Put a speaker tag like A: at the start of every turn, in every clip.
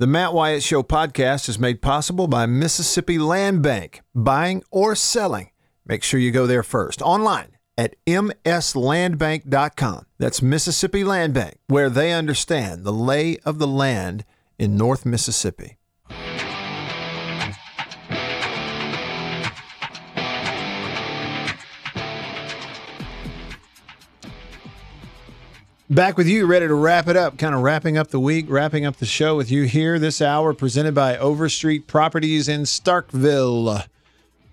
A: The Matt Wyatt Show podcast is made possible by Mississippi Land Bank, buying or selling. Make sure you go there first. Online at mslandbank.com. That's Mississippi Land Bank, where they understand the lay of the land in North Mississippi. Back with you, ready to wrap it up, kind of wrapping up the week, wrapping up the show with you here this hour, presented by Overstreet Properties in Starkville.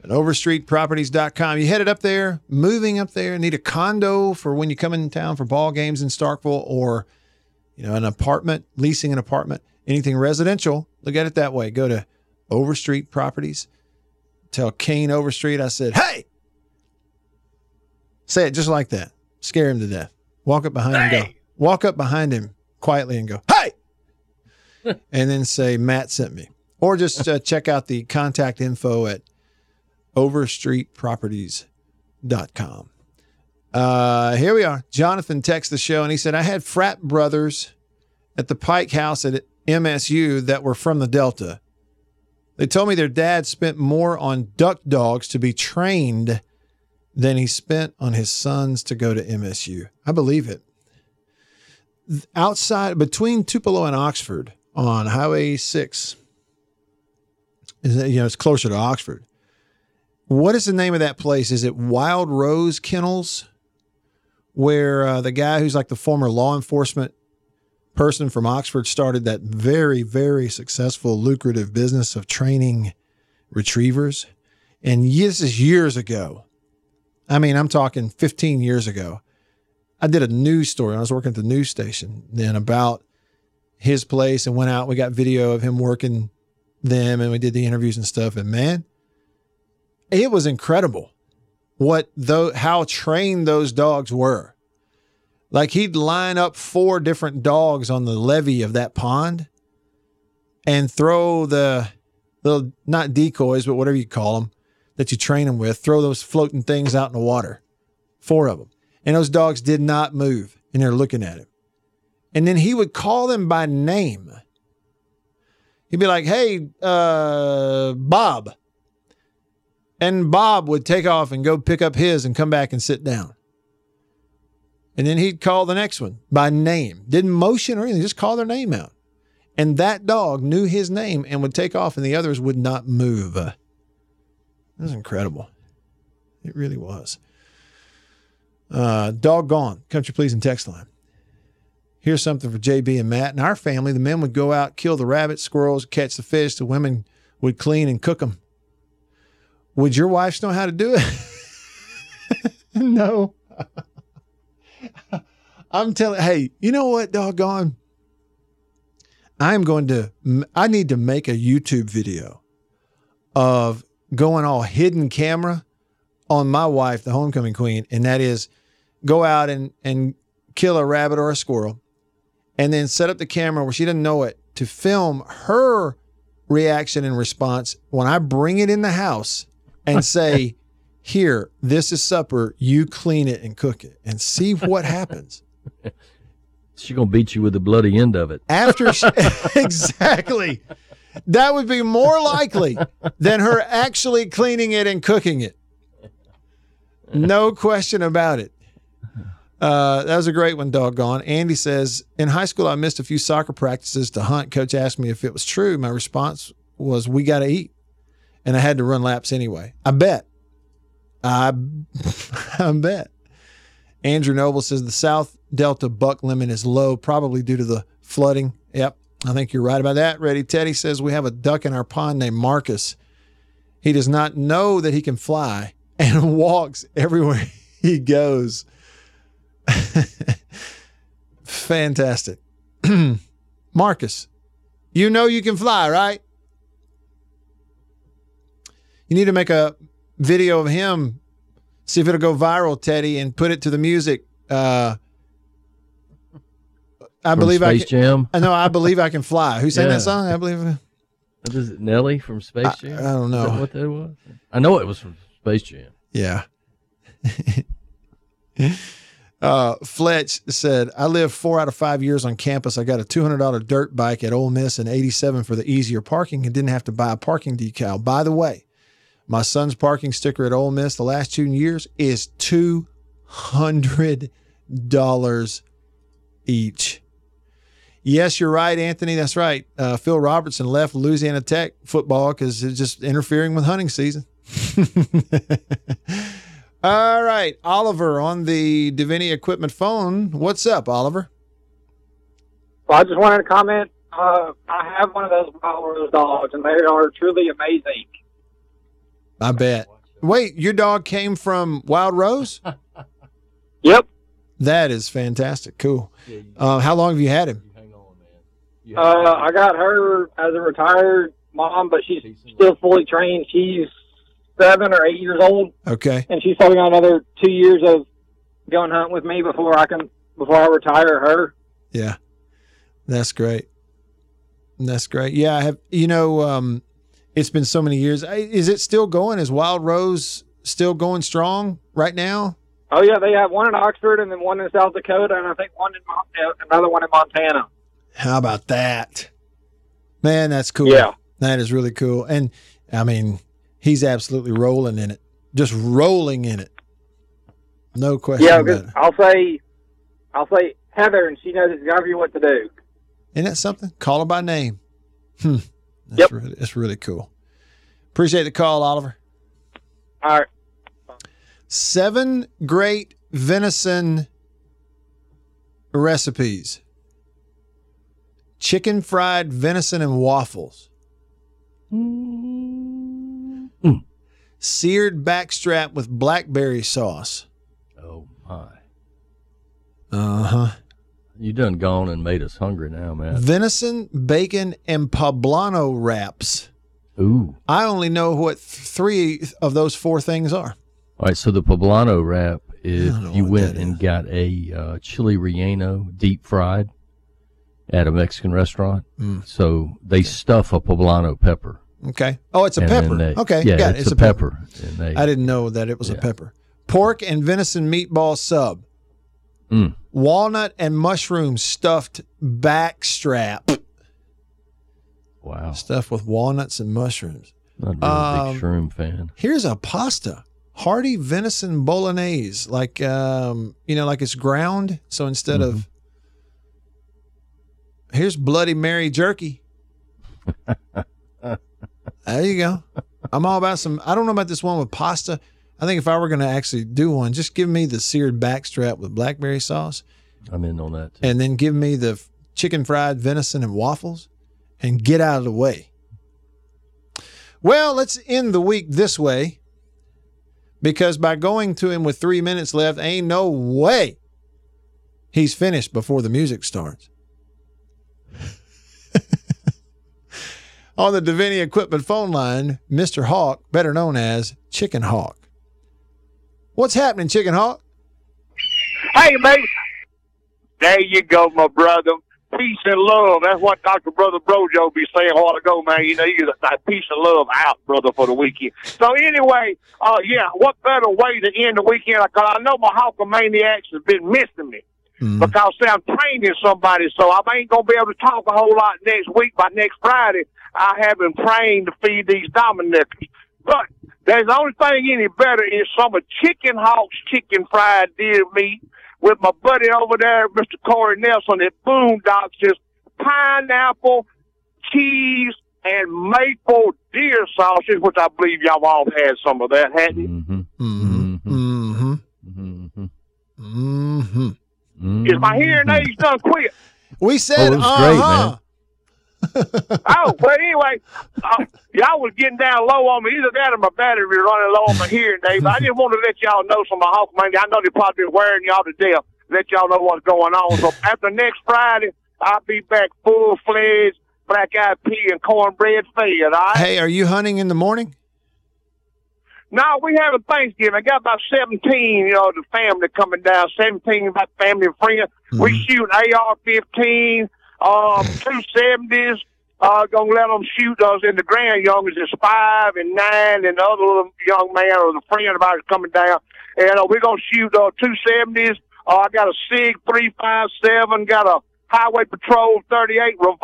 A: at overstreetproperties.com. You headed up there, moving up there, need a condo for when you come in town for ball games in Starkville or you know, an apartment, leasing an apartment, anything residential, look at it that way. Go to Overstreet Properties. Tell Kane Overstreet I said, "Hey!" Say it just like that. Scare him to death. Walk up behind him, go. Walk up behind him quietly and go, "Hey!" and then say, "Matt sent me." Or just uh, check out the contact info at overstreetproperties.com. Uh, here we are. Jonathan texts the show and he said, I had frat brothers at the Pike House at MSU that were from the Delta. They told me their dad spent more on duck dogs to be trained than he spent on his sons to go to MSU. I believe it. Outside, between Tupelo and Oxford on Highway 6, is you know, it's closer to Oxford. What is the name of that place? Is it Wild Rose Kennels? Where uh, the guy who's like the former law enforcement person from Oxford started that very, very successful, lucrative business of training retrievers. And this is years ago. I mean, I'm talking 15 years ago. I did a news story. I was working at the news station then about his place and went out. We got video of him working them and we did the interviews and stuff. And man, it was incredible what though how trained those dogs were. Like he'd line up four different dogs on the levee of that pond and throw the little not decoys, but whatever you call them that you train them with, throw those floating things out in the water. Four of them. And those dogs did not move and they're looking at him. And then he would call them by name. He'd be like, hey, uh, Bob. And Bob would take off and go pick up his and come back and sit down. And then he'd call the next one by name. Didn't motion or anything, just call their name out. And that dog knew his name and would take off, and the others would not move. It was incredible. It really was. Uh, dog gone. Country pleasing text line. Here's something for JB and Matt. In our family, the men would go out, kill the rabbits, squirrels, catch the fish. The women would clean and cook them. Would your wives know how to do it? no. I'm telling, hey, you know what, doggone? I'm going to, I need to make a YouTube video of going all hidden camera on my wife, the homecoming queen, and that is go out and, and kill a rabbit or a squirrel and then set up the camera where she doesn't know it to film her reaction and response when I bring it in the house and say, Here, this is supper. You clean it and cook it and see what happens.
B: She's gonna beat you with the bloody end of it.
A: After she, exactly. That would be more likely than her actually cleaning it and cooking it. No question about it. Uh, that was a great one, doggone. Andy says, In high school, I missed a few soccer practices to hunt. Coach asked me if it was true. My response was, We got to eat. And I had to run laps anyway. I bet. I, I bet. Andrew Noble says, The South Delta buck limit is low, probably due to the flooding. Yep, I think you're right about that. Ready Teddy says, We have a duck in our pond named Marcus. He does not know that he can fly and walks everywhere he goes. Fantastic. Marcus, you know you can fly, right? You need to make a video of him, see if it'll go viral, Teddy, and put it to the music. Uh, I believe I can.
B: Jam.
A: I know. I believe I can fly. Who sang
B: Yeah.
A: that song? I believe.
B: What is it, Nelly from Space
A: I-
B: Jam?
A: I don't know.
B: that what that was? I know it was from Space Jam.
A: Yeah. Uh, Fletch said, I lived four out of five years on campus. I got a $200 dirt bike at Ole Miss and 87 for the easier parking and didn't have to buy a parking decal. By the way, my son's parking sticker at Ole Miss the last two years is $200 each. Yes, you're right, Anthony. That's right. Uh, Phil Robertson left Louisiana Tech football because it's just interfering with hunting season. All right, Oliver on the Davini Equipment phone. What's up, Oliver?
C: Well, I just wanted to comment. Uh, I have one of those Wild Rose dogs, and they are truly amazing.
A: I bet. Wait, your dog came from Wild Rose?
C: Yep.
A: That is fantastic. Cool. Uh, how long have you had him?
B: Hang on, man.
C: Uh, I got her as a retired mom, but she's still fully trained. She's seven or eight years old,
A: Okay.
C: and she's probably got another two years of going hunting with me before I can before I retire her.
A: Yeah. That's great. That's great. Yeah, I have you know, um, it's been so many years. Is it still going? Is Wild Rose still going strong right now?
C: Oh yeah, they have one in Oxford and then one in South Dakota, and I think one in Mon- uh, another one in Montana.
A: How about that? Man, that's cool.
C: Yeah.
A: That is really cool. And I mean, he's absolutely rolling in it. Just rolling in it. No question
C: Yeah,
A: about
C: because
A: it.
C: I'll say, I'll say Heather, and she knows exactly what to do.
A: Isn't that something? Call her by name. Hmm. That's
C: Yep.
A: really that's really cool. Appreciate the call, Oliver.
C: All right.
A: Seven great venison recipes. Chicken fried venison and waffles. Seared backstrap with blackberry sauce.
B: Oh my!
A: Uh huh.
B: You done gone and made us hungry now, man.
A: Venison, bacon, and poblano wraps.
B: Ooh.
A: I only know what three of those four things are.
B: All right, so the poblano wrap, if you went and got a uh, chili relleno deep fried at a Mexican restaurant,
A: Mm.
B: so they stuff a poblano pepper.
A: Okay. Oh, it's a
B: and
A: pepper.
B: they-
A: okay.
B: yeah,
A: got it.
B: it's, a pepper. And they,
A: I didn't know that it was a pepper. Pork and venison meatball sub.
B: Mm.
A: Walnut and mushroom stuffed backstrap.
B: Wow,
A: Stuffed with walnuts and mushrooms.
B: not really
A: Um,
B: big shroom fan.
A: Here's a pasta. Hearty venison bolognese. Like um, you know, like it's ground. So instead
B: Mm-hmm.
A: of here's Bloody Mary jerky. there you go. I'm all about some I don't know about this one with pasta. I think if I were gonna actually do one, just give me the seared backstrap with blackberry sauce.
B: I'm in on that. Too.
A: and then give me the chicken fried venison and waffles and get out of the way. Well, let's end the week this way because by going to him with three minutes left, ain't no way he's finished before the music starts. On the Davini Equipment phone line, Mr. Hawk, better known as Chicken Hawk. What's happening, Chicken Hawk?
D: Hey, baby. There you go, my brother. Peace and love. That's what Dr. Brother Brojo be saying a while ago, man. You know, you got that peace and love out, brother, for the weekend. So anyway, uh, yeah, what better way to end the weekend? Because I know my Hawkamaniacs have been missing me.
A: Mm.
D: Because say, I'm training somebody, so I ain't gonna be able to talk a whole lot next week. By next Friday, I have been trained to feed these Dominicans. But there's the only thing any better is some of Chicken Hawk's chicken fried deer meat with my buddy over there, Mr. Corey Nelson at Boondocks, just pineapple, cheese, and maple deer sausage, which I believe y'all all had some of that, hadn't you?
B: Mm-hmm.
A: Mm-hmm.
B: Mm-hmm.
A: Mm-hmm. Mm-hmm.
D: Is my hearing aids done quit?
A: We said,
B: Oh, it was great,
A: uh-huh.
D: oh, but anyway, uh, y'all was getting down low on me. Either that or my battery was running low on my hearing aid. But I just wanted to let y'all know some of my Hawk man. I know they probably been wearing y'all to death. Let y'all know what's going on. So after next Friday, I'll be back full fledged, black eyed pea and cornbread fed. All right.
A: Hey, are you hunting in the morning?
D: No, we having Thanksgiving. I got about seventeen, you know, the family coming down. Seventeen, about family and friends. We shoot AR fifteen, um, two seventies. Uh, gonna let them shoot us in the grand youngest is five and nine, and the other little young man or the friend of ours coming down, and uh, we're gonna shoot uh, two seventies, Uh, I got a Sig 357, got a Highway Patrol 38 revolver,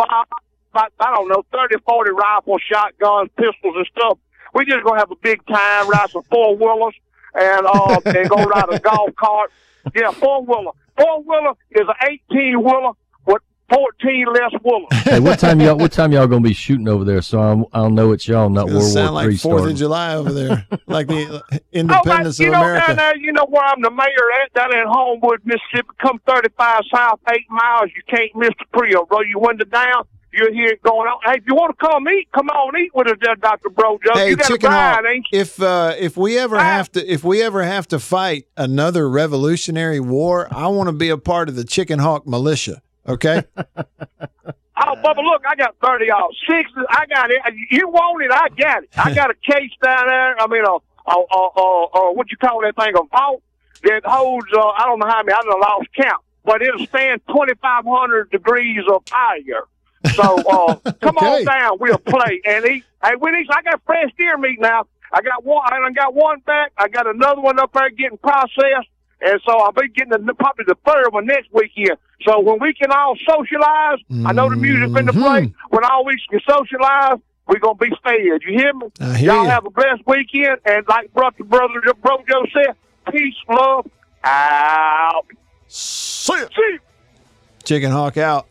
D: about, I don't know, 30, 40 rifle, shotguns, pistols, and stuff. We just gonna have a big time, ride some four wheelers, and uh, and go ride a golf cart. Yeah, four wheeler. Four wheeler is an 18 wheeler with 14 less wheelers.
B: Hey, what time y'all? What time y'all gonna be shooting over there? So I'm, I'll know it's y'all, not
A: It
B: World
A: sound
B: War
A: like
B: Three
A: Fourth of. July over there, like the uh,
D: Oh, like,
A: independence
D: you
A: of
D: know,
A: America.
D: down there, you know where I'm the mayor at, down in Homewood, Mississippi. Come 35 south, eight miles. You can't miss the Prius. Roll your window down. You're here going on. Hey, if you want to come eat, come on eat with us Dr. Brojo.
A: Hey,
D: you got
A: Chicken Hawk,
D: bride, ain't
A: if uh, if we ever
D: Ah.
A: have to if we ever have to fight another Revolutionary War, I want to be a part of the Chicken Hawk militia. Okay,
D: Oh, Bubba, look, I got 30 off. Six, I got it. You want it, I got it. I got a case down there. I mean, a, a, a, a, a what you call that thing, a vault that holds, uh, I don't know how many, I done lost count, but it'll stand 2,500 degrees of fire. So, uh, come
A: Okay.
D: on down, we'll play and eat. Hey, we need, I got fresh deer meat now. I got one, I got one back. I got another one up there getting processed. And so I'll be getting the, probably the third one next weekend. So when we can all socialize, I know the music's been to play.
A: Mhm.
D: When all we can socialize, we're gonna be fed. You hear me?
A: I hear
D: Y'all
A: you.
D: have a blessed weekend, and like brother brother Bro Joe said, peace, love, out.
A: See ya.
D: See.
A: Chicken Hawk out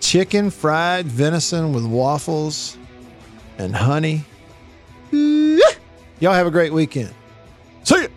A: chicken fried venison with waffles and honey. Y'all have a great weekend. See ya.